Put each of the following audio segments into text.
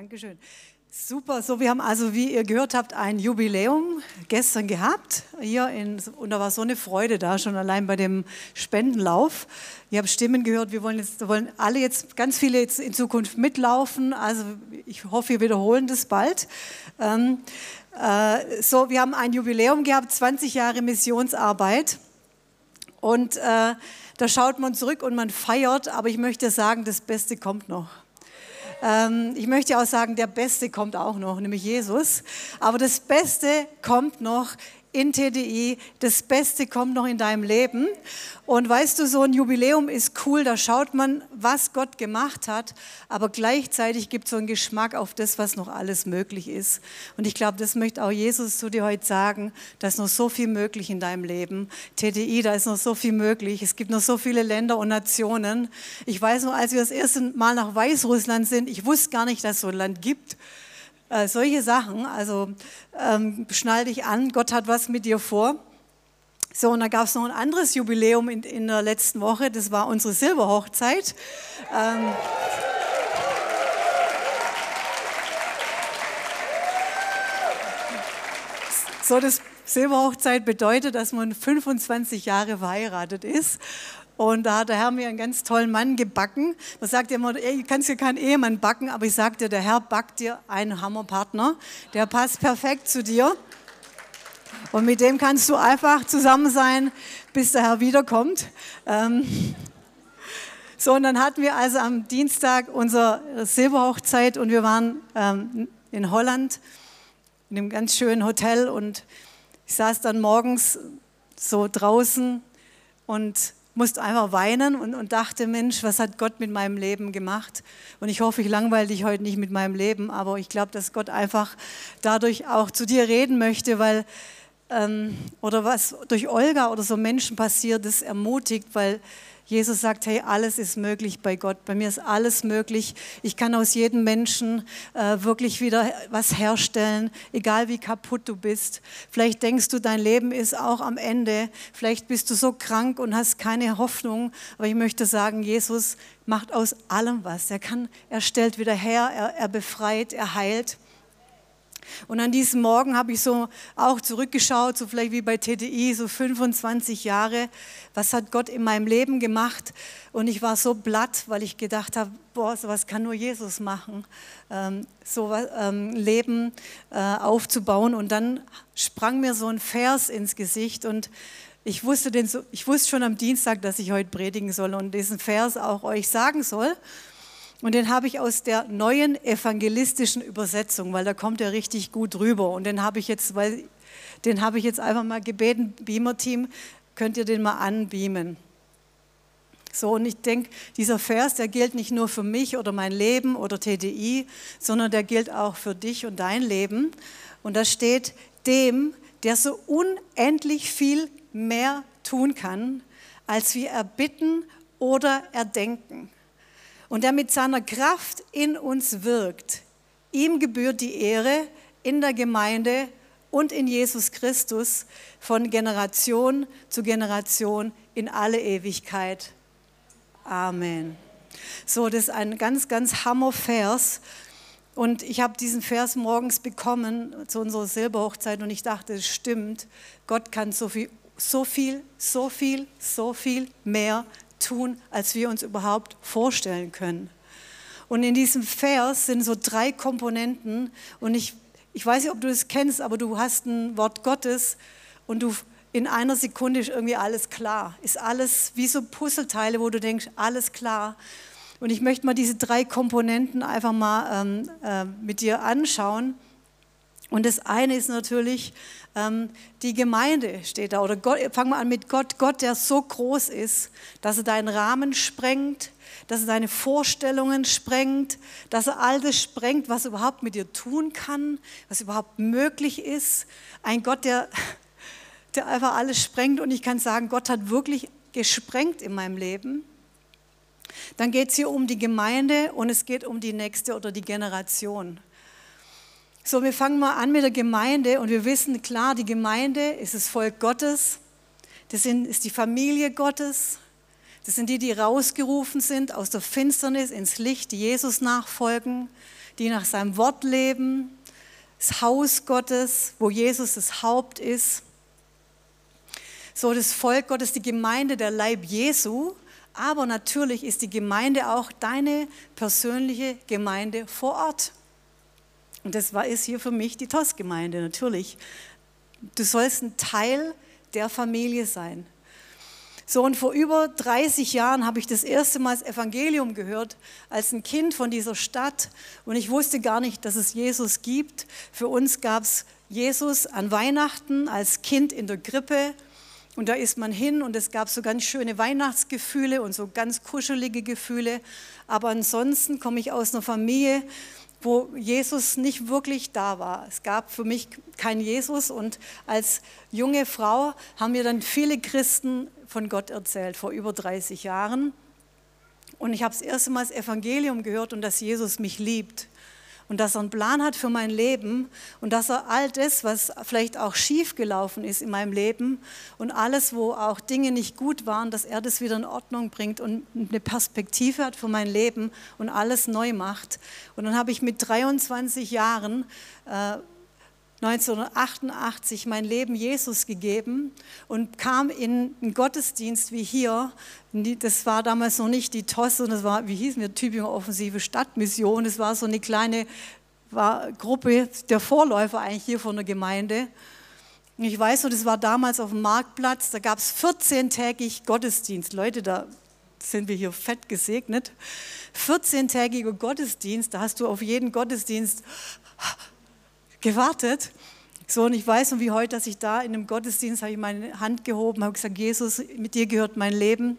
Dankeschön. Super, so wir haben also, wie ihr gehört habt, ein Jubiläum gestern gehabt hier in, und da war so eine Freude da, schon allein bei dem Spendenlauf. Ihr habt Stimmen gehört, wir wollen jetzt, wollen alle jetzt, ganz viele jetzt in Zukunft mitlaufen, also ich hoffe, wir wiederholen das bald. Ähm, äh, so, wir haben ein Jubiläum gehabt, 20 Jahre Missionsarbeit und äh, da schaut man zurück und man feiert, aber ich möchte sagen, das Beste kommt noch. Ähm, ich möchte auch sagen, der Beste kommt auch noch, nämlich Jesus. Aber das Beste kommt noch in TDI. Das Beste kommt noch in deinem Leben. Und weißt du, so ein Jubiläum ist cool, da schaut man, was Gott gemacht hat, aber gleichzeitig gibt es so einen Geschmack auf das, was noch alles möglich ist. Und ich glaube, das möchte auch Jesus zu dir heute sagen, da ist noch so viel möglich in deinem Leben. TDI, da ist noch so viel möglich. Es gibt noch so viele Länder und Nationen. Ich weiß noch, als wir das erste Mal nach Weißrussland sind, ich wusste gar nicht, dass es so ein Land gibt. Äh, solche Sachen, also ähm, schnall dich an, Gott hat was mit dir vor. So, und da gab es noch ein anderes Jubiläum in, in, der letzten Woche, das war unsere Silberhochzeit. Ähm, so, das Silberhochzeit bedeutet, dass man 25 Jahre verheiratet ist. Und da hat der Herr mir einen ganz tollen Mann gebacken. Man sagt immer, ey, du kannst ja keinen Ehemann backen, aber ich sagte, der Herr backt dir einen Hammerpartner. Der passt perfekt zu dir. Und mit dem kannst du einfach zusammen sein, bis der Herr wiederkommt. Ähm so, und dann hatten wir also am Dienstag unsere Silberhochzeit und wir waren ähm, in Holland in einem ganz schönen Hotel und ich saß dann morgens so draußen und musste einfach weinen und, und, dachte, Mensch, was hat Gott mit meinem Leben gemacht? Und ich hoffe, ich langweile dich heute nicht mit meinem Leben, aber ich glaube, dass Gott einfach dadurch auch zu dir reden möchte, weil, ähm, oder was durch Olga oder so Menschen passiert, das ermutigt, weil Jesus sagt, hey, alles ist möglich bei Gott. Bei mir ist alles möglich. Ich kann aus jedem Menschen äh, wirklich wieder was herstellen, egal wie kaputt du bist. Vielleicht denkst du, dein Leben ist auch am Ende. Vielleicht bist du so krank und hast keine Hoffnung. Aber ich möchte sagen, Jesus macht aus allem was. Er kann, er stellt wieder her, er, er befreit, er heilt. Und an diesem Morgen habe ich so auch zurückgeschaut, so vielleicht wie bei TDI, so 25 Jahre. Was hat Gott in meinem Leben gemacht? Und ich war so blatt, weil ich gedacht habe, boah, sowas kann nur Jesus machen, ähm, so ähm, Leben äh, aufzubauen. Und dann sprang mir so ein Vers ins Gesicht und ich wusste, den ich wusste schon am Dienstag, dass ich heute predigen soll und diesen Vers auch euch sagen soll. Und den habe ich aus der neuen evangelistischen Übersetzung, weil da kommt er richtig gut rüber. Und den habe ich jetzt, weil den habe ich jetzt einfach mal gebeten, Beamer-Team, könnt ihr den mal anbeamen. So, und ich denke, dieser Vers, der gilt nicht nur für mich oder mein Leben oder TDI, sondern der gilt auch für dich und dein Leben. Und da steht, dem, der so unendlich viel mehr tun kann, als wir erbitten oder erdenken und der mit seiner Kraft in uns wirkt. Ihm gebührt die Ehre in der Gemeinde und in Jesus Christus von Generation zu Generation in alle Ewigkeit. Amen. So, das ist ein ganz, ganz Hammer-Vers. Und ich habe diesen Vers morgens bekommen zu unserer Silberhochzeit und ich dachte, es stimmt, Gott kann so viel, so viel, so viel, so viel mehr tun, als wir uns überhaupt vorstellen können. Und in diesem Vers sind so drei Komponenten und ich, ich weiß nicht, ob du das kennst, aber du hast ein Wort Gottes und du in einer Sekunde ist irgendwie alles klar. Ist alles wie so Puzzleteile, wo du denkst, alles klar. Und ich möchte mal diese drei Komponenten einfach mal ähm, äh, mit dir anschauen. Und das eine ist natürlich, ähm, die Gemeinde steht da. Oder Gott, fangen wir an mit Gott. Gott, der so groß ist, dass er deinen Rahmen sprengt, dass er deine Vorstellungen sprengt, dass er all das sprengt, was er überhaupt mit dir tun kann, was überhaupt möglich ist. Ein Gott, der, der einfach alles sprengt. Und ich kann sagen, Gott hat wirklich gesprengt in meinem Leben. Dann geht es hier um die Gemeinde und es geht um die nächste oder die Generation. So, wir fangen mal an mit der Gemeinde und wir wissen klar, die Gemeinde ist das Volk Gottes, das ist die Familie Gottes, das sind die, die rausgerufen sind aus der Finsternis ins Licht, die Jesus nachfolgen, die nach seinem Wort leben, das Haus Gottes, wo Jesus das Haupt ist. So das Volk Gottes, die Gemeinde, der Leib Jesu. Aber natürlich ist die Gemeinde auch deine persönliche Gemeinde vor Ort. Und das war, ist hier für mich die TOS-Gemeinde, natürlich. Du sollst ein Teil der Familie sein. So, und vor über 30 Jahren habe ich das erste Mal das Evangelium gehört, als ein Kind von dieser Stadt. Und ich wusste gar nicht, dass es Jesus gibt. Für uns gab es Jesus an Weihnachten als Kind in der Krippe. Und da ist man hin und es gab so ganz schöne Weihnachtsgefühle und so ganz kuschelige Gefühle. Aber ansonsten komme ich aus einer Familie, wo Jesus nicht wirklich da war. Es gab für mich keinen Jesus und als junge Frau haben mir dann viele Christen von Gott erzählt, vor über 30 Jahren. Und ich habe das erste Mal das Evangelium gehört und dass Jesus mich liebt und dass er einen Plan hat für mein Leben und dass er all das, was vielleicht auch schief gelaufen ist in meinem Leben und alles, wo auch Dinge nicht gut waren, dass er das wieder in Ordnung bringt und eine Perspektive hat für mein Leben und alles neu macht. Und dann habe ich mit 23 Jahren äh, 1988 mein Leben Jesus gegeben und kam in einen Gottesdienst wie hier. Das war damals noch nicht die TOS, sondern das war, wie hießen wir, Tübinger Offensive Stadtmission. Das war so eine kleine war Gruppe der Vorläufer eigentlich hier von der Gemeinde. Ich weiß noch, das war damals auf dem Marktplatz, da gab es 14-tägig Gottesdienst. Leute, da sind wir hier fett gesegnet. 14-tägiger Gottesdienst, da hast du auf jeden Gottesdienst gewartet. So, und ich weiß noch wie heute, dass ich da in einem Gottesdienst habe ich meine Hand gehoben, habe gesagt, Jesus, mit dir gehört mein Leben.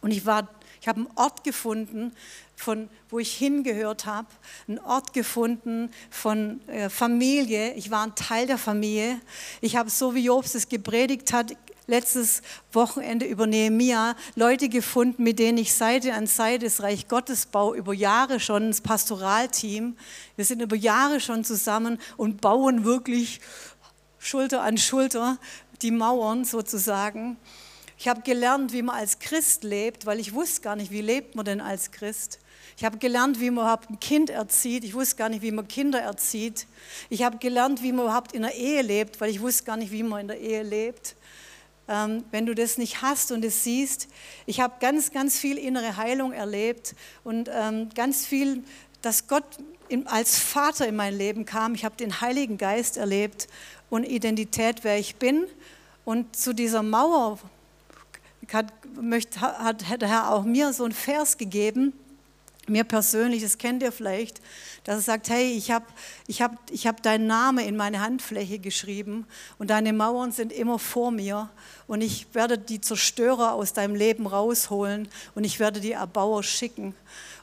Und ich war, ich habe einen Ort gefunden, von wo ich hingehört habe, einen Ort gefunden von äh, Familie. Ich war ein Teil der Familie. Ich habe so wie Jobs es gepredigt hat, letztes Wochenende über Nehemia Leute gefunden, mit denen ich Seite an Seite das Reich Gottes baue, über Jahre schon, das Pastoralteam. Wir sind über Jahre schon zusammen und bauen wirklich Schulter an Schulter die Mauern sozusagen. Ich habe gelernt, wie man als Christ lebt, weil ich wusste gar nicht, wie lebt man denn als Christ. Ich habe gelernt, wie man überhaupt ein Kind erzieht. Ich wusste gar nicht, wie man Kinder erzieht. Ich habe gelernt, wie man überhaupt in der Ehe lebt, weil ich wusste gar nicht, wie man in der Ehe lebt ähm, wenn du das nicht hast und es siehst. Ich habe ganz, ganz viel innere Heilung erlebt und ähm, ganz viel, dass Gott in, als Vater in mein Leben kam. Ich habe den Heiligen Geist erlebt und Identität, wer ich bin. Und zu dieser Mauer hat, hat der Herr auch mir so einen Vers gegeben, mir persönlich, das kennt ihr vielleicht, dass er sagt, hey, ich habe ich hab, ich hab deinen Namen in meine Handfläche geschrieben und deine Mauern sind immer vor mir und ich werde die Zerstörer aus deinem Leben rausholen und ich werde die Erbauer schicken.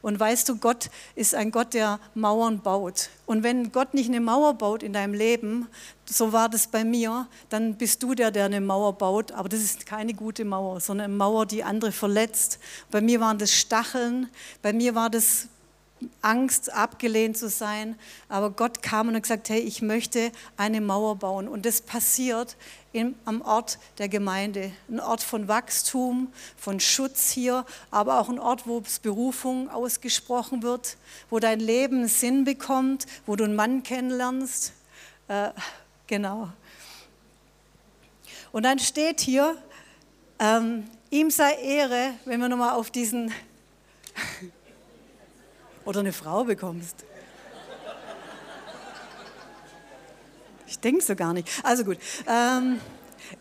Und weißt du, Gott ist ein Gott, der Mauern baut. Und wenn Gott nicht eine Mauer baut in deinem Leben, so war das bei mir, dann bist du der, der eine Mauer baut. Aber das ist keine gute Mauer, sondern eine Mauer, die andere verletzt. Bei mir waren das Stacheln, bei mir war das Angst, abgelehnt zu sein. Aber Gott kam und hat gesagt, hey, ich möchte eine Mauer bauen. Und das passiert im, am Ort der Gemeinde. Ein Ort von Wachstum, von Schutz hier, aber auch ein Ort, wo Berufung ausgesprochen wird, wo dein Leben Sinn bekommt, wo du einen Mann kennenlernst. Äh, genau. Und dann steht hier, ähm, ihm sei Ehre, wenn wir nochmal auf diesen oder eine Frau bekommst. Ich denke so gar nicht. Also gut. Ähm,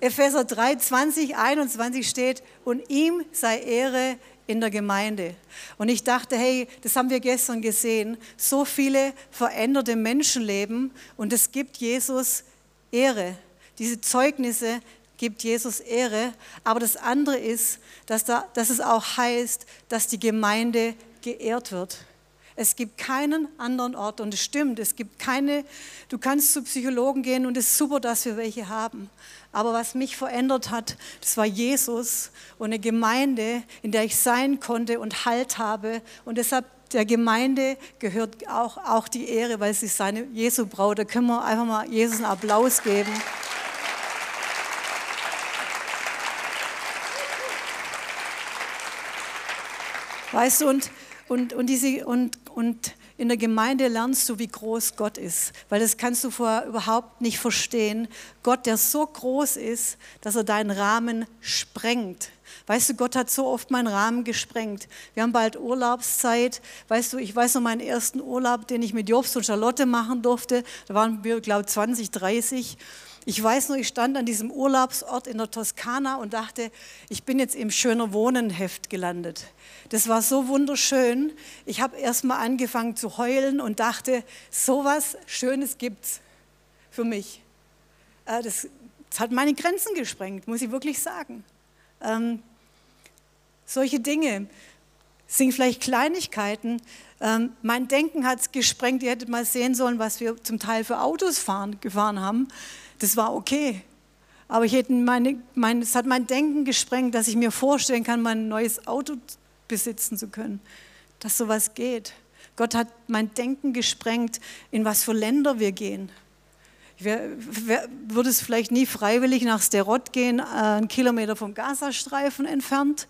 Epheser 3, 20, 21 steht, und ihm sei Ehre in der Gemeinde. Und ich dachte, hey, das haben wir gestern gesehen, so viele veränderte Menschenleben und es gibt Jesus Ehre. Diese Zeugnisse gibt Jesus Ehre, aber das andere ist, dass, da, dass es auch heißt, dass die Gemeinde geehrt wird. Es gibt keinen anderen Ort und es stimmt, es gibt keine, du kannst zu Psychologen gehen und es ist super, dass wir welche haben. Aber was mich verändert hat, das war Jesus und eine Gemeinde, in der ich sein konnte und Halt habe. Und deshalb der Gemeinde gehört auch, auch die Ehre, weil sie seine Jesu Braut. Da können wir einfach mal Jesus einen Applaus geben. Weißt du, und und, und, diese, und, und in der Gemeinde lernst du, wie groß Gott ist, weil das kannst du vorher überhaupt nicht verstehen. Gott, der so groß ist, dass er deinen Rahmen sprengt. Weißt du, Gott hat so oft meinen Rahmen gesprengt. Wir haben bald Urlaubszeit. Weißt du, ich weiß noch meinen ersten Urlaub, den ich mit Jobst und Charlotte machen durfte. Da waren wir, glaube ich, 20, 30. Ich weiß nur, ich stand an diesem Urlaubsort in der Toskana und dachte, ich bin jetzt im Schöner Wohnen-Heft gelandet. Das war so wunderschön. Ich habe erst mal angefangen zu heulen und dachte, so was Schönes gibt's für mich. Äh, das, das hat meine Grenzen gesprengt, muss ich wirklich sagen. Ähm, solche Dinge sind vielleicht Kleinigkeiten. Ähm, mein Denken hat es gesprengt. Ihr hättet mal sehen sollen, was wir zum Teil für Autos fahren, gefahren haben. Das war okay. Aber ich hätte meine, mein, es hat mein Denken gesprengt, dass ich mir vorstellen kann, mein neues Auto besitzen zu können. Dass sowas geht. Gott hat mein Denken gesprengt, in was für Länder wir gehen. Würde es vielleicht nie freiwillig nach Sterot gehen, äh, einen Kilometer vom Gazastreifen entfernt.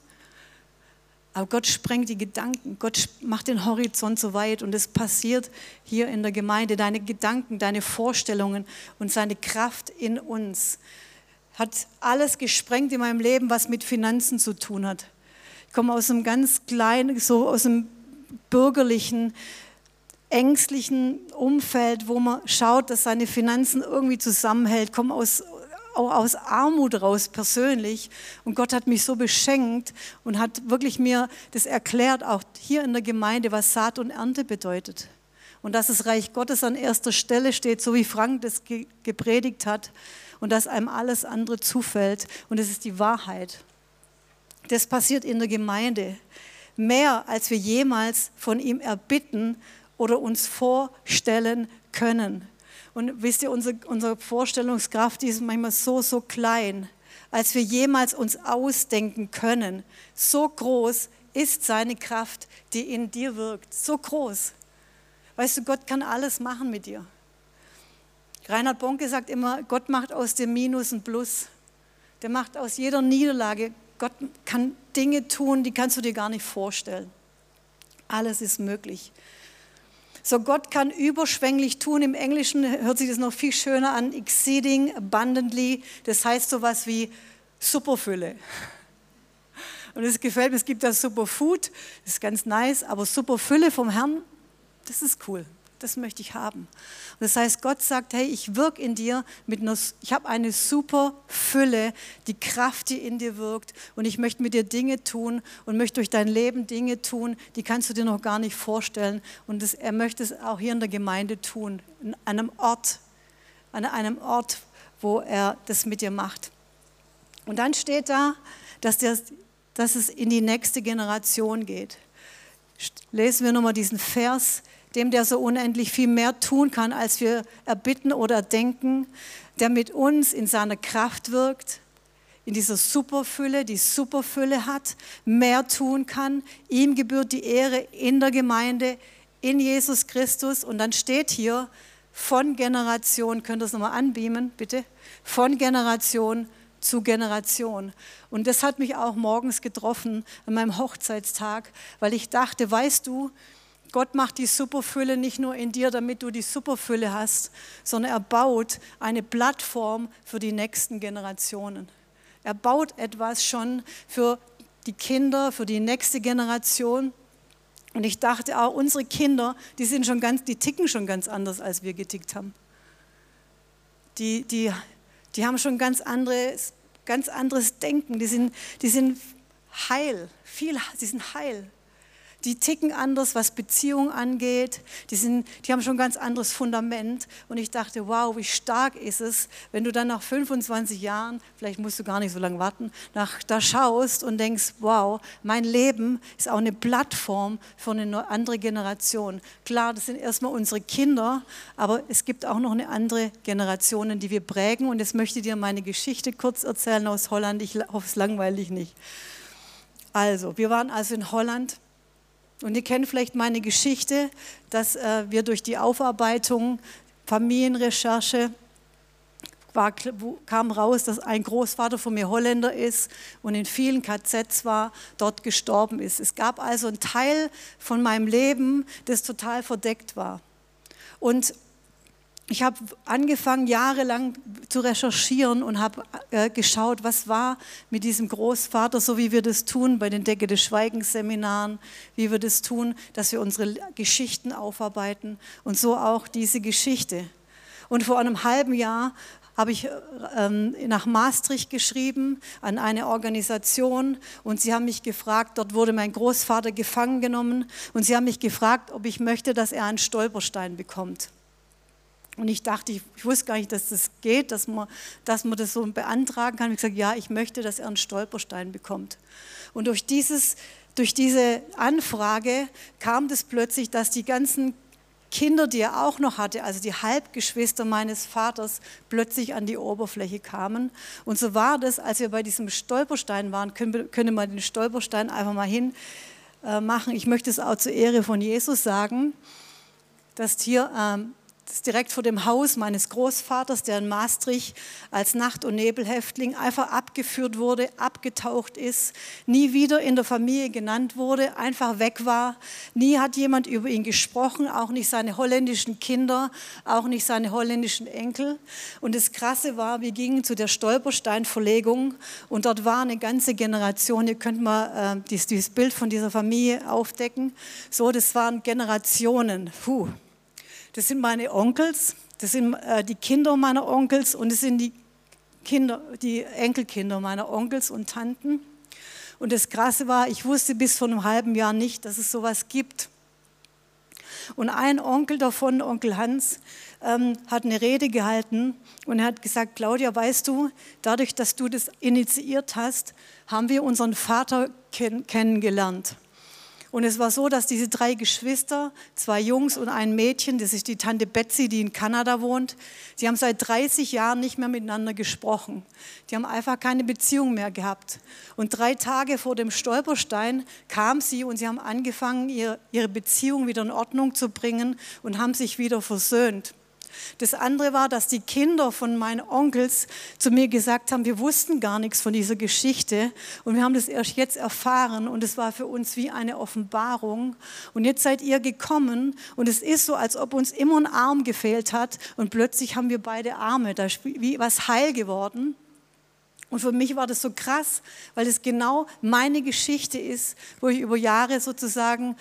Aber Gott sprengt die Gedanken, Gott macht den Horizont so weit und es passiert hier in der Gemeinde. Deine Gedanken, deine Vorstellungen und seine Kraft in uns hat alles gesprengt in meinem Leben, was mit Finanzen zu tun hat. Ich komme aus einem ganz kleinen, so aus einem bürgerlichen, ängstlichen Umfeld, wo man schaut, dass seine Finanzen irgendwie zusammenhält, komme aus auch aus Armut raus persönlich. Und Gott hat mich so beschenkt und hat wirklich mir das erklärt, auch hier in der Gemeinde, was Saat und Ernte bedeutet. Und dass das Reich Gottes an erster Stelle steht, so wie Frank das gepredigt hat. Und dass einem alles andere zufällt. Und es ist die Wahrheit. Das passiert in der Gemeinde. Mehr, als wir jemals von ihm erbitten oder uns vorstellen können. Und wisst ihr, unsere, unsere Vorstellungskraft die ist manchmal so, so klein, als wir jemals uns ausdenken können. So groß ist seine Kraft, die in dir wirkt. So groß. Weißt du, Gott kann alles machen mit dir. Reinhard Bonke sagt immer, Gott macht aus dem Minus ein Plus. Der macht aus jeder Niederlage. Gott kann Dinge tun, die kannst du dir gar nicht vorstellen. Alles ist möglich. So Gott kann überschwänglich tun. Im Englischen hört sich das noch viel schöner an. Exceeding abundantly. Das heißt sowas wie Superfülle. Und es gefällt mir, es gibt das Superfood, das ist ganz nice, aber Superfülle vom Herrn, das ist cool das möchte ich haben. Und das heißt, Gott sagt, hey, ich wirke in dir mit einer, ich habe eine super Fülle, die Kraft, die in dir wirkt und ich möchte mit dir Dinge tun und möchte durch dein Leben Dinge tun, die kannst du dir noch gar nicht vorstellen. Und das, er möchte es auch hier in der Gemeinde tun, an einem Ort, an einem Ort, wo er das mit dir macht. Und dann steht da, dass, der, dass es in die nächste Generation geht. Lesen wir nochmal diesen Vers, dem, der so unendlich viel mehr tun kann, als wir erbitten oder denken, der mit uns in seiner Kraft wirkt, in dieser Superfülle, die Superfülle hat, mehr tun kann. Ihm gebührt die Ehre in der Gemeinde, in Jesus Christus. Und dann steht hier, von Generation, könnt ihr es nochmal anbeamen, bitte? Von Generation zu Generation. Und das hat mich auch morgens getroffen an meinem Hochzeitstag, weil ich dachte, weißt du, Gott macht die Superfülle nicht nur in dir, damit du die Superfülle hast, sondern er baut eine Plattform für die nächsten Generationen. Er baut etwas schon für die Kinder, für die nächste Generation. Und ich dachte auch, unsere Kinder, die sind schon ganz, die ticken schon ganz anders, als wir getickt haben. Die, die, die haben schon ganz anderes, ganz anderes Denken. Die sind, die sind heil, viel, sie sind heil die ticken anders, was Beziehung angeht. Die, sind, die haben schon ein ganz anderes Fundament. Und ich dachte, wow, wie stark ist es, wenn du dann nach 25 Jahren, vielleicht musst du gar nicht so lange warten, nach, da schaust und denkst, wow, mein Leben ist auch eine Plattform für eine andere Generation. Klar, das sind erstmal unsere Kinder, aber es gibt auch noch eine andere Generation, die wir prägen. Und jetzt möchte ich dir meine Geschichte kurz erzählen aus Holland. Ich hoffe, es langweilig nicht. Also, wir waren also in Holland und ihr kennt vielleicht meine Geschichte, dass äh, wir durch die Aufarbeitung, Familienrecherche war, kam raus, dass ein Großvater von mir Holländer ist und in vielen KZs war, dort gestorben ist. Es gab also einen Teil von meinem Leben, das total verdeckt war. Und ich habe angefangen, jahrelang zu recherchieren und habe äh, geschaut, was war mit diesem Großvater, so wie wir das tun bei den Decke des Schweigens Seminaren, wie wir das tun, dass wir unsere Geschichten aufarbeiten und so auch diese Geschichte. Und vor einem halben Jahr habe ich ähm, nach Maastricht geschrieben an eine Organisation und sie haben mich gefragt, dort wurde mein Großvater gefangen genommen und sie haben mich gefragt, ob ich möchte, dass er einen Stolperstein bekommt. Und ich dachte, ich, ich wusste gar nicht, dass das geht, dass man, dass man das so beantragen kann. Ich habe gesagt, ja, ich möchte, dass er einen Stolperstein bekommt. Und durch, dieses, durch diese Anfrage kam das plötzlich, dass die ganzen Kinder, die er auch noch hatte, also die Halbgeschwister meines Vaters, plötzlich an die Oberfläche kamen. Und so war das, als wir bei diesem Stolperstein waren, können, können wir den Stolperstein einfach mal hin äh, machen. Ich möchte es auch zur Ehre von Jesus sagen, dass hier ähm, ist direkt vor dem Haus meines Großvaters, der in Maastricht als Nacht- und Nebelhäftling einfach abgeführt wurde, abgetaucht ist, nie wieder in der Familie genannt wurde, einfach weg war. Nie hat jemand über ihn gesprochen, auch nicht seine holländischen Kinder, auch nicht seine holländischen Enkel. Und das Krasse war, wir gingen zu der Stolpersteinverlegung und dort war eine ganze Generation. Ihr könnt mal äh, dieses, dieses Bild von dieser Familie aufdecken. So, das waren Generationen. Puh. Das sind meine Onkels, das sind äh, die Kinder meiner Onkels und das sind die Kinder, die Enkelkinder meiner Onkels und Tanten. Und das Krasse war, ich wusste bis vor einem halben Jahr nicht, dass es sowas gibt. Und ein Onkel davon, Onkel Hans, ähm, hat eine Rede gehalten und er hat gesagt, Claudia, weißt du, dadurch, dass du das initiiert hast, haben wir unseren Vater kenn kennengelernt. Und es war so, dass diese drei Geschwister, zwei Jungs und ein Mädchen, das ist die Tante Betsy, die in Kanada wohnt, sie haben seit 30 Jahren nicht mehr miteinander gesprochen. Die haben einfach keine Beziehung mehr gehabt. Und drei Tage vor dem Stolperstein kam sie und sie haben angefangen, ihre Beziehung wieder in Ordnung zu bringen und haben sich wieder versöhnt. Das andere war, dass die Kinder von meinen Onkels zu mir gesagt haben, wir wussten gar nichts von dieser Geschichte und wir haben das erst jetzt erfahren und es war für uns wie eine Offenbarung. Und jetzt seid ihr gekommen und es ist so, als ob uns immer ein Arm gefehlt hat und plötzlich haben wir beide Arme. Da ist wie was heil geworden. Und für mich war das so krass, weil es genau meine Geschichte ist, wo ich über Jahre sozusagen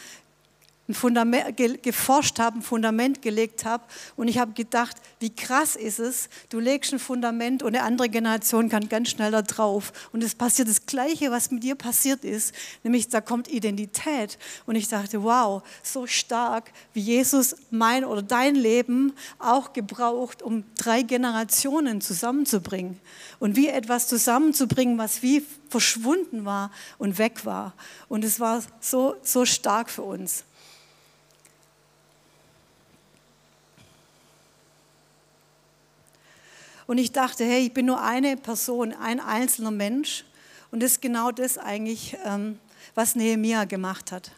ein Fundament, geforscht habe, ein Fundament gelegt habe. Und ich habe gedacht, wie krass ist es, du legst ein Fundament und eine andere Generation kann ganz schnell da drauf. Und es passiert das Gleiche, was mit dir passiert ist, nämlich da kommt Identität. Und ich dachte, wow, so stark, wie Jesus mein oder dein Leben auch gebraucht, um drei Generationen zusammenzubringen. Und wie etwas zusammenzubringen, was wie verschwunden war und weg war. Und es war so, so stark für uns. Und ich dachte, hey, ich bin nur eine Person, ein einzelner Mensch. Und das ist genau das eigentlich, ähm, was Nehemia gemacht hat.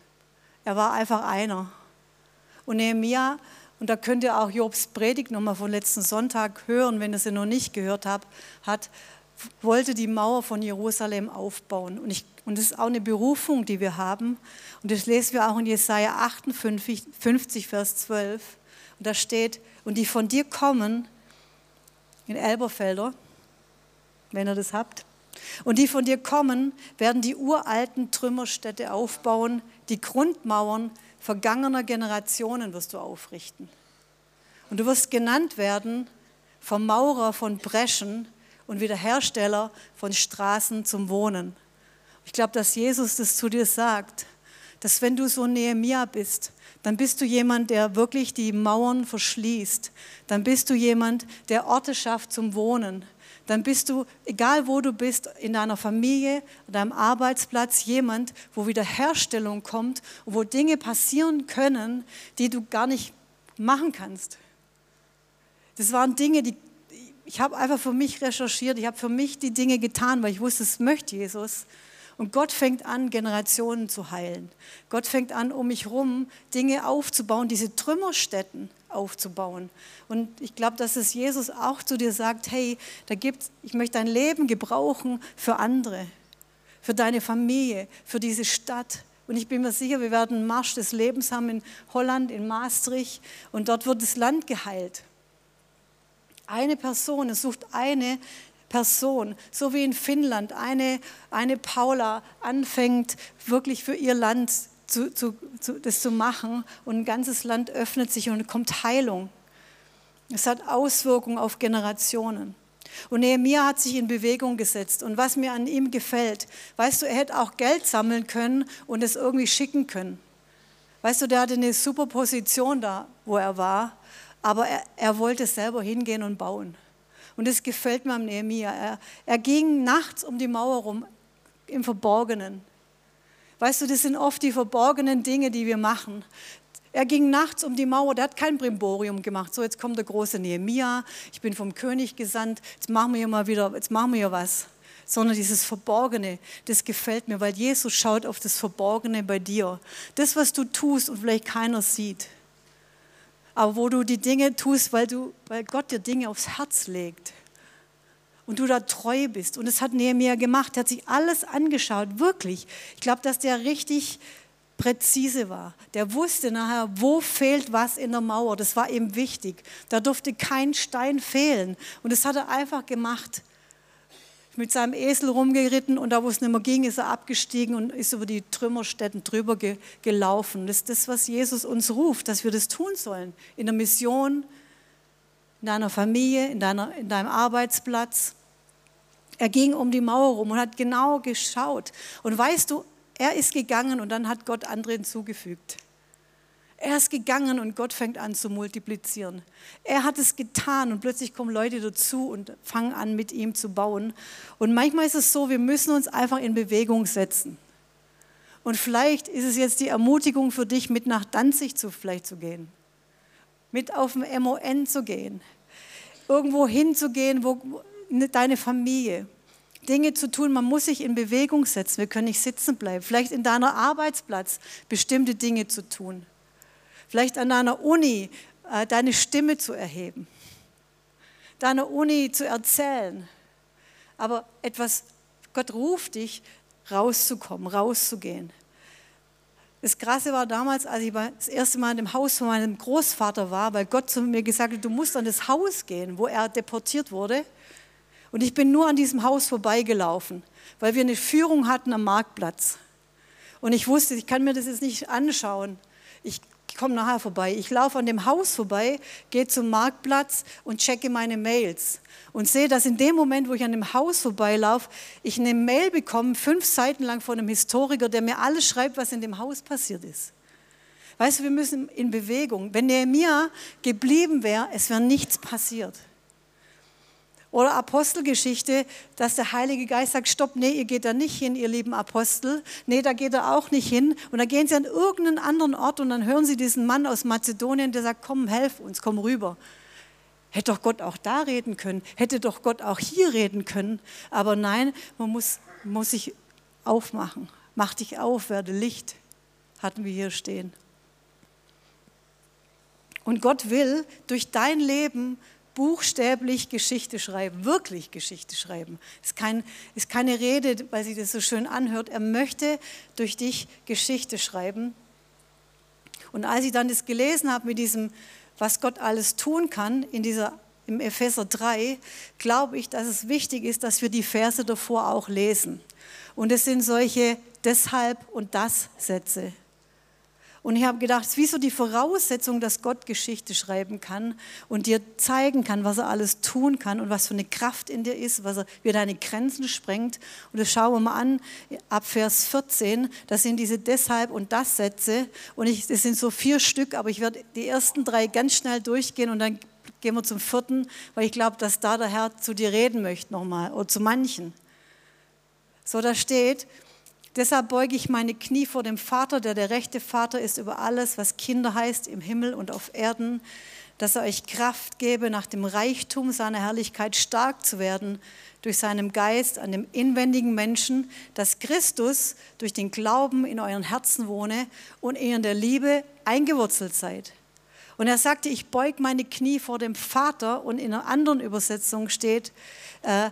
Er war einfach einer. Und Nehemia, und da könnt ihr auch Jobs Predigt nochmal von letzten Sonntag hören, wenn ihr sie noch nicht gehört habt, hat, wollte die Mauer von Jerusalem aufbauen. Und, ich, und das ist auch eine Berufung, die wir haben. Und das lesen wir auch in Jesaja 58, 50, Vers 12. Und da steht, und die von dir kommen, in Elberfelder, wenn ihr das habt. Und die von dir kommen, werden die uralten Trümmerstädte aufbauen, die Grundmauern vergangener Generationen wirst du aufrichten. Und du wirst genannt werden Vermaurer von Breschen und Wiederhersteller von Straßen zum Wohnen. Ich glaube, dass Jesus das zu dir sagt, dass wenn du so Nehemia bist, dann bist du jemand, der wirklich die Mauern verschließt. Dann bist du jemand, der Orte schafft zum Wohnen. Dann bist du, egal wo du bist, in deiner Familie, an deinem Arbeitsplatz, jemand, wo Wiederherstellung kommt wo Dinge passieren können, die du gar nicht machen kannst. Das waren Dinge, die ich habe einfach für mich recherchiert, ich habe für mich die Dinge getan, weil ich wusste, es möchte Jesus. Und Gott fängt an, Generationen zu heilen. Gott fängt an, um mich herum Dinge aufzubauen, diese Trümmerstätten aufzubauen. Und ich glaube, dass es Jesus auch zu dir sagt, hey, da gibt's, ich möchte dein Leben gebrauchen für andere, für deine Familie, für diese Stadt. Und ich bin mir sicher, wir werden einen Marsch des Lebens haben in Holland, in Maastricht. Und dort wird das Land geheilt. Eine Person, es sucht eine, Person, so wie in Finnland eine, eine Paula anfängt, wirklich für ihr Land zu, zu, zu, das zu machen und ein ganzes Land öffnet sich und kommt Heilung. Es hat Auswirkungen auf Generationen. Und Nehemiah hat sich in Bewegung gesetzt. Und was mir an ihm gefällt, weißt du, er hätte auch Geld sammeln können und es irgendwie schicken können. Weißt du, der hatte eine super Position da, wo er war, aber er, er wollte selber hingehen und bauen. Und das gefällt mir am Nehemiah. Er, er ging nachts um die Mauer rum, im Verborgenen. Weißt du, das sind oft die verborgenen Dinge, die wir machen. Er ging nachts um die Mauer, der hat kein Brimborium gemacht. So, jetzt kommt der große Nehemia, ich bin vom König gesandt, jetzt machen wir hier mal wieder, jetzt machen wir hier was. Sondern dieses Verborgene, das gefällt mir, weil Jesus schaut auf das Verborgene bei dir. Das, was du tust und vielleicht keiner sieht aber wo du die Dinge tust, weil, du, weil Gott dir Dinge aufs Herz legt und du da treu bist. Und das hat Nehemiah gemacht, er hat sich alles angeschaut, wirklich. Ich glaube, dass der richtig präzise war. Der wusste nachher, wo fehlt was in der Mauer. Das war ihm wichtig. Da durfte kein Stein fehlen. Und das hat er einfach gemacht mit seinem Esel rumgeritten und da, wo es nicht mehr ging, ist er abgestiegen und ist über die Trümmerstätten drüber ge gelaufen. Das ist das, was Jesus uns ruft, dass wir das tun sollen. In der Mission, in deiner Familie, in, deiner, in deinem Arbeitsplatz. Er ging um die Mauer rum und hat genau geschaut. Und weißt du, er ist gegangen und dann hat Gott andere hinzugefügt. Er ist gegangen und Gott fängt an zu multiplizieren. Er hat es getan und plötzlich kommen Leute dazu und fangen an, mit ihm zu bauen. Und manchmal ist es so, wir müssen uns einfach in Bewegung setzen. Und vielleicht ist es jetzt die Ermutigung für dich, mit nach Danzig zu, vielleicht zu gehen, mit auf dem MON zu gehen, irgendwo hinzugehen, wo deine Familie, Dinge zu tun. Man muss sich in Bewegung setzen. Wir können nicht sitzen bleiben. Vielleicht in deiner Arbeitsplatz bestimmte Dinge zu tun vielleicht an deiner Uni äh, deine Stimme zu erheben, deiner Uni zu erzählen. Aber etwas, Gott ruft dich, rauszukommen, rauszugehen. Das Krasse war damals, als ich das erste Mal in dem Haus von meinem Großvater war, weil Gott zu mir gesagt hat, du musst an das Haus gehen, wo er deportiert wurde. Und ich bin nur an diesem Haus vorbeigelaufen, weil wir eine Führung hatten am Marktplatz. Und ich wusste, ich kann mir das jetzt nicht anschauen. Ich ich komme nachher vorbei. Ich laufe an dem Haus vorbei, gehe zum Marktplatz und checke meine Mails und sehe, dass in dem Moment, wo ich an dem Haus vorbeilaufe, ich eine Mail bekomme, fünf Seiten lang von einem Historiker, der mir alles schreibt, was in dem Haus passiert ist. Weißt du, wir müssen in Bewegung. Wenn Nehemiah geblieben wäre, es wäre nichts passiert. Oder Apostelgeschichte, dass der Heilige Geist sagt, stopp, nee, ihr geht da nicht hin, ihr lieben Apostel. Nee, da geht er auch nicht hin. Und dann gehen sie an irgendeinen anderen Ort und dann hören sie diesen Mann aus Mazedonien, der sagt, komm, helf uns, komm rüber. Hätte doch Gott auch da reden können, hätte doch Gott auch hier reden können. Aber nein, man muss, muss sich aufmachen. Mach dich auf, werde Licht, hatten wir hier stehen. Und Gott will durch dein Leben buchstäblich Geschichte schreiben, wirklich Geschichte schreiben. Ist, kein, ist keine Rede, weil sie das so schön anhört. Er möchte durch dich Geschichte schreiben. Und als ich dann das gelesen habe mit diesem, was Gott alles tun kann, in dieser, im Epheser 3, glaube ich, dass es wichtig ist, dass wir die Verse davor auch lesen. Und es sind solche deshalb und das Sätze. Und ich habe gedacht, es ist wie so die Voraussetzung, dass Gott Geschichte schreiben kann und dir zeigen kann, was er alles tun kann und was für eine Kraft in dir ist, was er, wie er deine Grenzen sprengt. Und das schauen wir mal an, ab Vers 14, das sind diese Deshalb und das Sätze. Und ich, das sind so vier Stück, aber ich werde die ersten drei ganz schnell durchgehen und dann gehen wir zum vierten, weil ich glaube, dass da der Herr zu dir reden möchte nochmal oder zu manchen. So, da steht, Deshalb beuge ich meine Knie vor dem Vater, der der rechte Vater ist über alles, was Kinder heißt im Himmel und auf Erden, dass er euch Kraft gebe, nach dem Reichtum seiner Herrlichkeit stark zu werden, durch seinen Geist an dem inwendigen Menschen, dass Christus durch den Glauben in euren Herzen wohne und ihr in der Liebe eingewurzelt seid. Und er sagte, ich beug meine Knie vor dem Vater und in einer anderen Übersetzung steht, äh,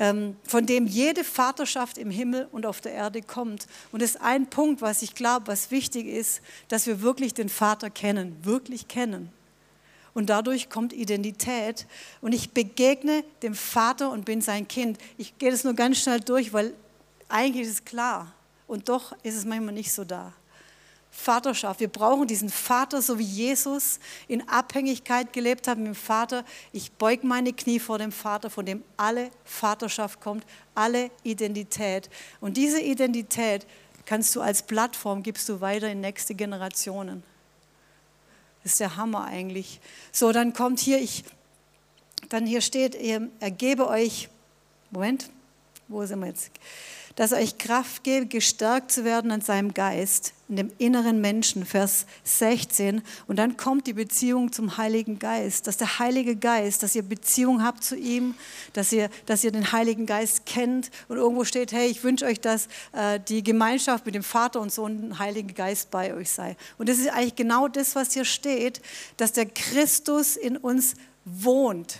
von dem jede Vaterschaft im Himmel und auf der Erde kommt. Und das ist ein Punkt, was ich glaube, was wichtig ist, dass wir wirklich den Vater kennen, wirklich kennen. Und dadurch kommt Identität. Und ich begegne dem Vater und bin sein Kind. Ich gehe das nur ganz schnell durch, weil eigentlich ist es klar. Und doch ist es manchmal nicht so da. Vaterschaft. Wir brauchen diesen Vater, so wie Jesus in Abhängigkeit gelebt hat mit dem Vater. Ich beug meine Knie vor dem Vater, von dem alle Vaterschaft kommt, alle Identität. Und diese Identität kannst du als Plattform, gibst du weiter in nächste Generationen. Das ist der Hammer eigentlich. So, dann kommt hier, ich, dann hier steht, ergebe euch, Moment, wo sind wir jetzt? Dass er euch Kraft gebe, gestärkt zu werden an seinem Geist, in dem inneren Menschen, Vers 16. Und dann kommt die Beziehung zum Heiligen Geist, dass der Heilige Geist, dass ihr Beziehung habt zu ihm, dass ihr, dass ihr den Heiligen Geist kennt und irgendwo steht, hey, ich wünsche euch, dass äh, die Gemeinschaft mit dem Vater und Sohn, dem Heiligen Geist bei euch sei. Und das ist eigentlich genau das, was hier steht, dass der Christus in uns wohnt.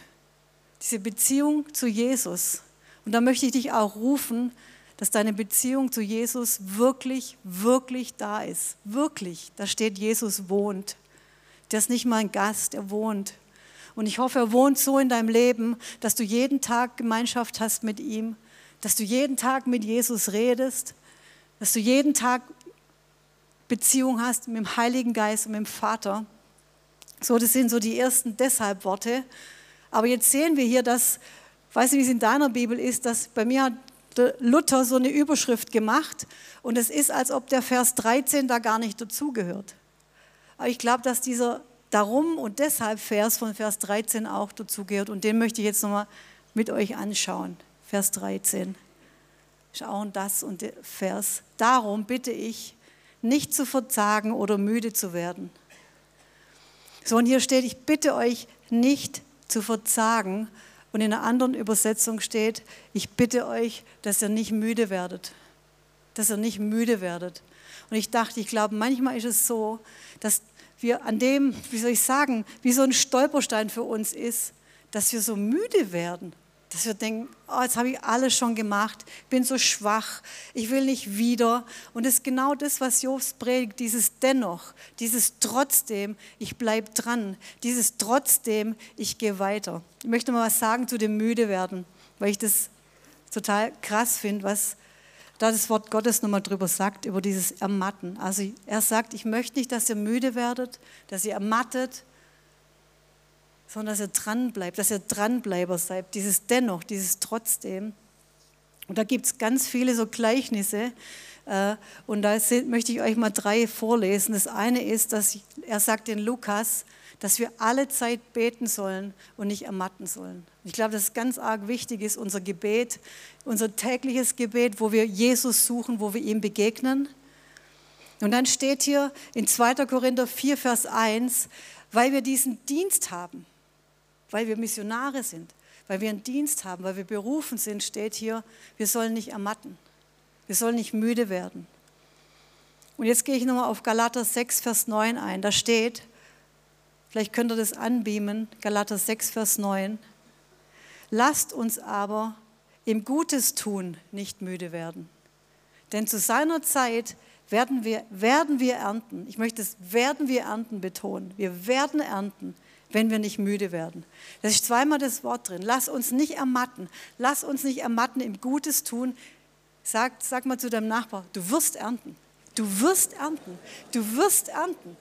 Diese Beziehung zu Jesus. Und da möchte ich dich auch rufen, dass deine Beziehung zu Jesus wirklich, wirklich da ist. Wirklich. Da steht, Jesus wohnt. Der ist nicht mal ein Gast, er wohnt. Und ich hoffe, er wohnt so in deinem Leben, dass du jeden Tag Gemeinschaft hast mit ihm, dass du jeden Tag mit Jesus redest, dass du jeden Tag Beziehung hast mit dem Heiligen Geist und mit dem Vater. So, das sind so die ersten Deshalb-Worte. Aber jetzt sehen wir hier, dass, weiß nicht, wie es in deiner Bibel ist, dass bei mir hat Luther so eine Überschrift gemacht und es ist, als ob der Vers 13 da gar nicht dazugehört. Aber ich glaube, dass dieser Darum und deshalb Vers von Vers 13 auch dazugehört und den möchte ich jetzt nochmal mit euch anschauen. Vers 13. Schauen das und der Vers. Darum bitte ich, nicht zu verzagen oder müde zu werden. So, und hier steht, ich bitte euch nicht zu verzagen, und in einer anderen Übersetzung steht, ich bitte euch, dass ihr nicht müde werdet. Dass ihr nicht müde werdet. Und ich dachte, ich glaube, manchmal ist es so, dass wir an dem, wie soll ich sagen, wie so ein Stolperstein für uns ist, dass wir so müde werden dass wir denken, oh, jetzt habe ich alles schon gemacht, bin so schwach, ich will nicht wieder. Und es ist genau das, was Jobs predigt, dieses Dennoch, dieses Trotzdem, ich bleibe dran, dieses Trotzdem, ich gehe weiter. Ich möchte mal was sagen zu dem Müde werden, weil ich das total krass finde, was da das Wort Gottes nochmal drüber sagt, über dieses Ermatten. Also er sagt, ich möchte nicht, dass ihr müde werdet, dass ihr ermattet, sondern dass ihr dran bleibt, dass ihr Dranbleiber seid, dieses Dennoch, dieses Trotzdem. Und da gibt es ganz viele so Gleichnisse. Äh, und da möchte ich euch mal drei vorlesen. Das eine ist, dass er sagt in Lukas, dass wir alle Zeit beten sollen und nicht ermatten sollen. Ich glaube, dass es ganz arg wichtig ist, unser Gebet, unser tägliches Gebet, wo wir Jesus suchen, wo wir ihm begegnen. Und dann steht hier in 2. Korinther 4, Vers 1, weil wir diesen Dienst haben, weil wir Missionare sind, weil wir einen Dienst haben, weil wir berufen sind, steht hier, wir sollen nicht ermatten. Wir sollen nicht müde werden. Und jetzt gehe ich nochmal auf Galater 6, Vers 9 ein. Da steht, vielleicht könnt ihr das anbeamen, Galater 6, Vers 9. Lasst uns aber im Gutes tun nicht müde werden. Denn zu seiner Zeit werden wir, werden wir ernten. Ich möchte es werden wir ernten betonen. Wir werden ernten, wenn wir nicht müde werden. Das ist zweimal das Wort drin. Lass uns nicht ermatten. Lass uns nicht ermatten im Gutes tun. Sag, sag mal zu deinem Nachbar, du wirst ernten. Du wirst ernten. Du wirst ernten.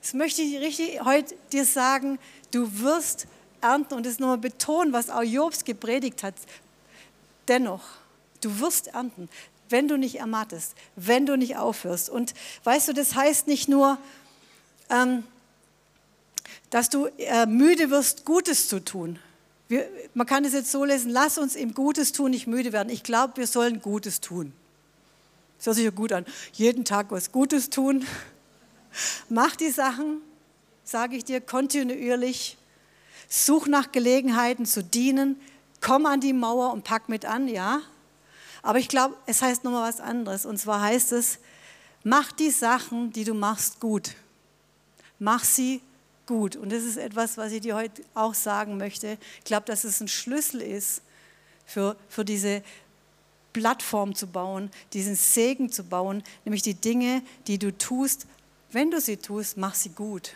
Das möchte ich richtig heute dir sagen. Du wirst ernten und das nochmal betonen, was auch Jobs gepredigt hat. Dennoch, du wirst ernten, wenn du nicht ermattest, wenn du nicht aufhörst. Und weißt du, das heißt nicht nur, ähm, dass du äh, müde wirst, Gutes zu tun. Wir, man kann es jetzt so lesen, lass uns im Gutes tun nicht müde werden. Ich glaube, wir sollen Gutes tun. Das hört sich ja gut an. Jeden Tag was Gutes tun. Mach die Sachen, sage ich dir, kontinuierlich. Such nach Gelegenheiten zu dienen. Komm an die Mauer und pack mit an, ja. Aber ich glaube, es heißt nochmal was anderes. Und zwar heißt es, mach die Sachen, die du machst, gut. Mach sie gut. Und das ist etwas, was ich dir heute auch sagen möchte. Ich glaube, dass es ein Schlüssel ist für, für diese Plattform zu bauen, diesen Segen zu bauen, nämlich die Dinge, die du tust, wenn du sie tust, mach sie gut.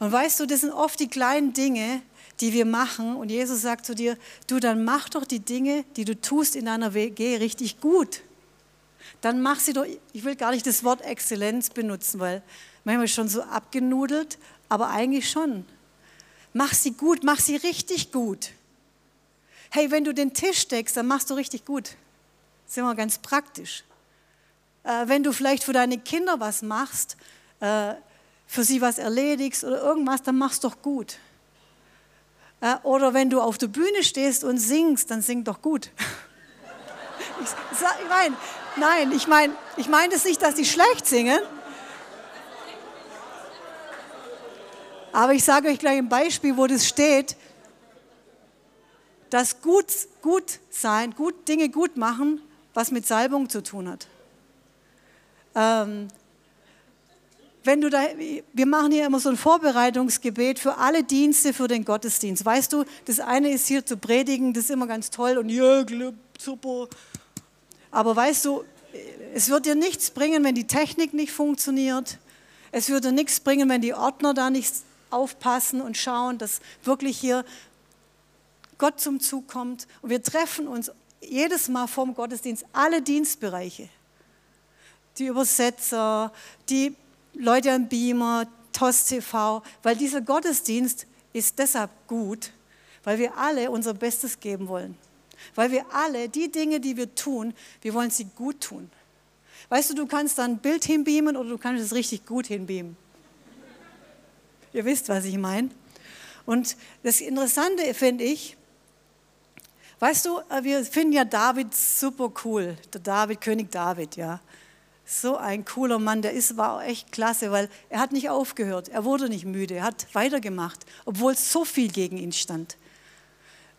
Und weißt du, das sind oft die kleinen Dinge, die wir machen. Und Jesus sagt zu dir, du, dann mach doch die Dinge, die du tust in deiner WG richtig gut. Dann mach sie doch, ich will gar nicht das Wort Exzellenz benutzen, weil manchmal schon so abgenudelt, aber eigentlich schon. Mach sie gut, mach sie richtig gut. Hey, wenn du den Tisch deckst, dann machst du richtig gut. Sind wir ganz praktisch. Äh, wenn du vielleicht für deine Kinder was machst, äh, für sie was erledigst oder irgendwas, dann machst doch gut. Äh, oder wenn du auf der Bühne stehst und singst, dann sing doch gut. Ich, ich meine, nein, ich meine ich mein das nicht, dass sie schlecht singen. Aber ich sage euch gleich ein Beispiel, wo das steht, dass gut, gut sein, gut, Dinge gut machen, was mit Salbung zu tun hat. Ähm, wenn du da, wir machen hier immer so ein Vorbereitungsgebet für alle Dienste für den Gottesdienst. Weißt du, das eine ist hier zu predigen, das ist immer ganz toll und ja, super. Aber weißt du, es wird dir nichts bringen, wenn die Technik nicht funktioniert. Es würde nichts bringen, wenn die Ordner da nicht aufpassen und schauen, dass wirklich hier Gott zum Zug kommt. Und wir treffen uns jedes Mal vorm Gottesdienst, alle Dienstbereiche. Die Übersetzer, die Leute am Beamer, TOS TV, weil dieser Gottesdienst ist deshalb gut, weil wir alle unser Bestes geben wollen. Weil wir alle die Dinge, die wir tun, wir wollen sie gut tun. Weißt du, du kannst dann ein Bild hinbeamen oder du kannst es richtig gut hinbeamen. Ihr wisst, was ich meine. Und das Interessante finde ich, weißt du, wir finden ja David super cool, der David, König David, ja. So ein cooler Mann, der ist, war echt klasse, weil er hat nicht aufgehört, er wurde nicht müde, er hat weitergemacht, obwohl so viel gegen ihn stand.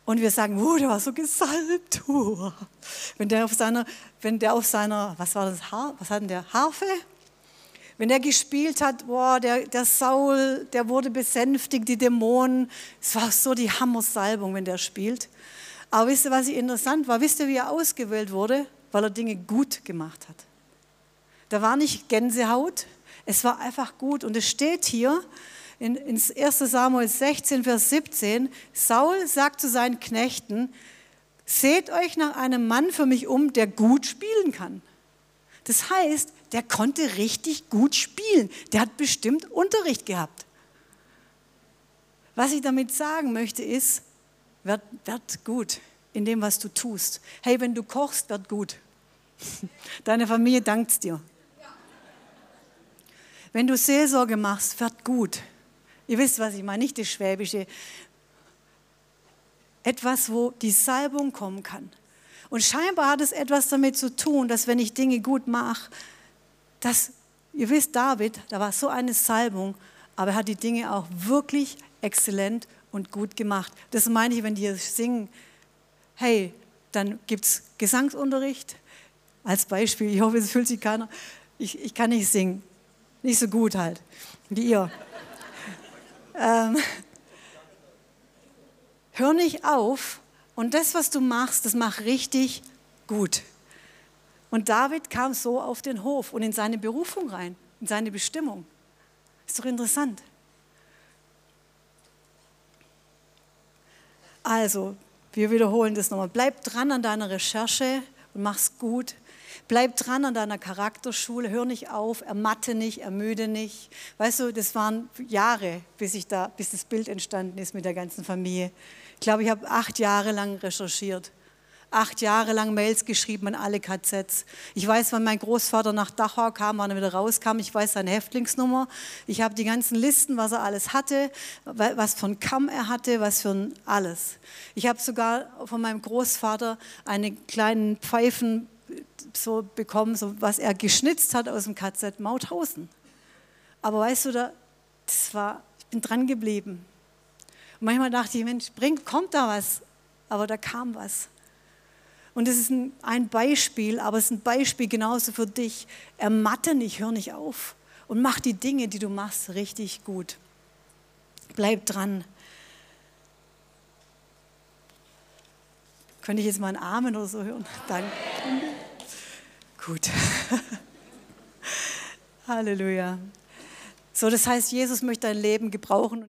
Und wir sagen, oh, der war so gesalbt. Oh. Wenn der auf seiner, wenn der auf seiner, was war das, Har, was hat denn der, Harfe? Wenn der gespielt hat, boah, der, der Saul, der wurde besänftigt, die Dämonen. Es war so die Hammersalbung, wenn der spielt. Aber wisst ihr, was interessant war? Wisst ihr, wie er ausgewählt wurde? Weil er Dinge gut gemacht hat. Da war nicht Gänsehaut, es war einfach gut. Und es steht hier in, in 1 Samuel 16, Vers 17, Saul sagt zu seinen Knechten, seht euch nach einem Mann für mich um, der gut spielen kann. Das heißt, der konnte richtig gut spielen. Der hat bestimmt Unterricht gehabt. Was ich damit sagen möchte ist, werd, werd gut in dem, was du tust. Hey, wenn du kochst, werd gut. Deine Familie dankt dir. Wenn du Seelsorge machst, wird gut. Ihr wisst, was ich meine, nicht das Schwäbische. Etwas, wo die Salbung kommen kann. Und scheinbar hat es etwas damit zu tun, dass wenn ich Dinge gut mache, dass, ihr wisst, David, da war so eine Salbung, aber er hat die Dinge auch wirklich exzellent und gut gemacht. Das meine ich, wenn die singen, hey, dann gibt es Gesangsunterricht. Als Beispiel, ich hoffe, es fühlt sich keiner. Ich, ich kann nicht singen. Nicht so gut halt, wie ihr. ähm, hör nicht auf und das, was du machst, das mach richtig gut. Und David kam so auf den Hof und in seine Berufung rein, in seine Bestimmung. Ist doch interessant. Also, wir wiederholen das nochmal. Bleib dran an deiner Recherche und mach's gut. Bleib dran an deiner Charakterschule, hör nicht auf, ermatte nicht, ermüde nicht. Weißt du, das waren Jahre, bis, ich da, bis das Bild entstanden ist mit der ganzen Familie. Ich glaube, ich habe acht Jahre lang recherchiert. Acht Jahre lang Mails geschrieben an alle KZs. Ich weiß, wann mein Großvater nach Dachau kam, wann er wieder rauskam. Ich weiß seine Häftlingsnummer. Ich habe die ganzen Listen, was er alles hatte, was für ein Kamm er hatte, was für ein alles. Ich habe sogar von meinem Großvater eine kleinen Pfeifen so bekommen, so was er geschnitzt hat aus dem KZ Mauthausen. Aber weißt du, da, das war, bin dran geblieben. Und manchmal dachte ich, Mensch, bringt, kommt da was? Aber da kam was. Und es ist ein, Beispiel, aber es ist ein Beispiel genauso für dich. Ermatte nicht, hör nicht auf und mach die Dinge, die du machst, richtig gut. Bleib dran. Könnte ich jetzt mal einen Amen oder so hören? Danke. Gut. Halleluja. So, das heißt, Jesus möchte dein Leben gebrauchen.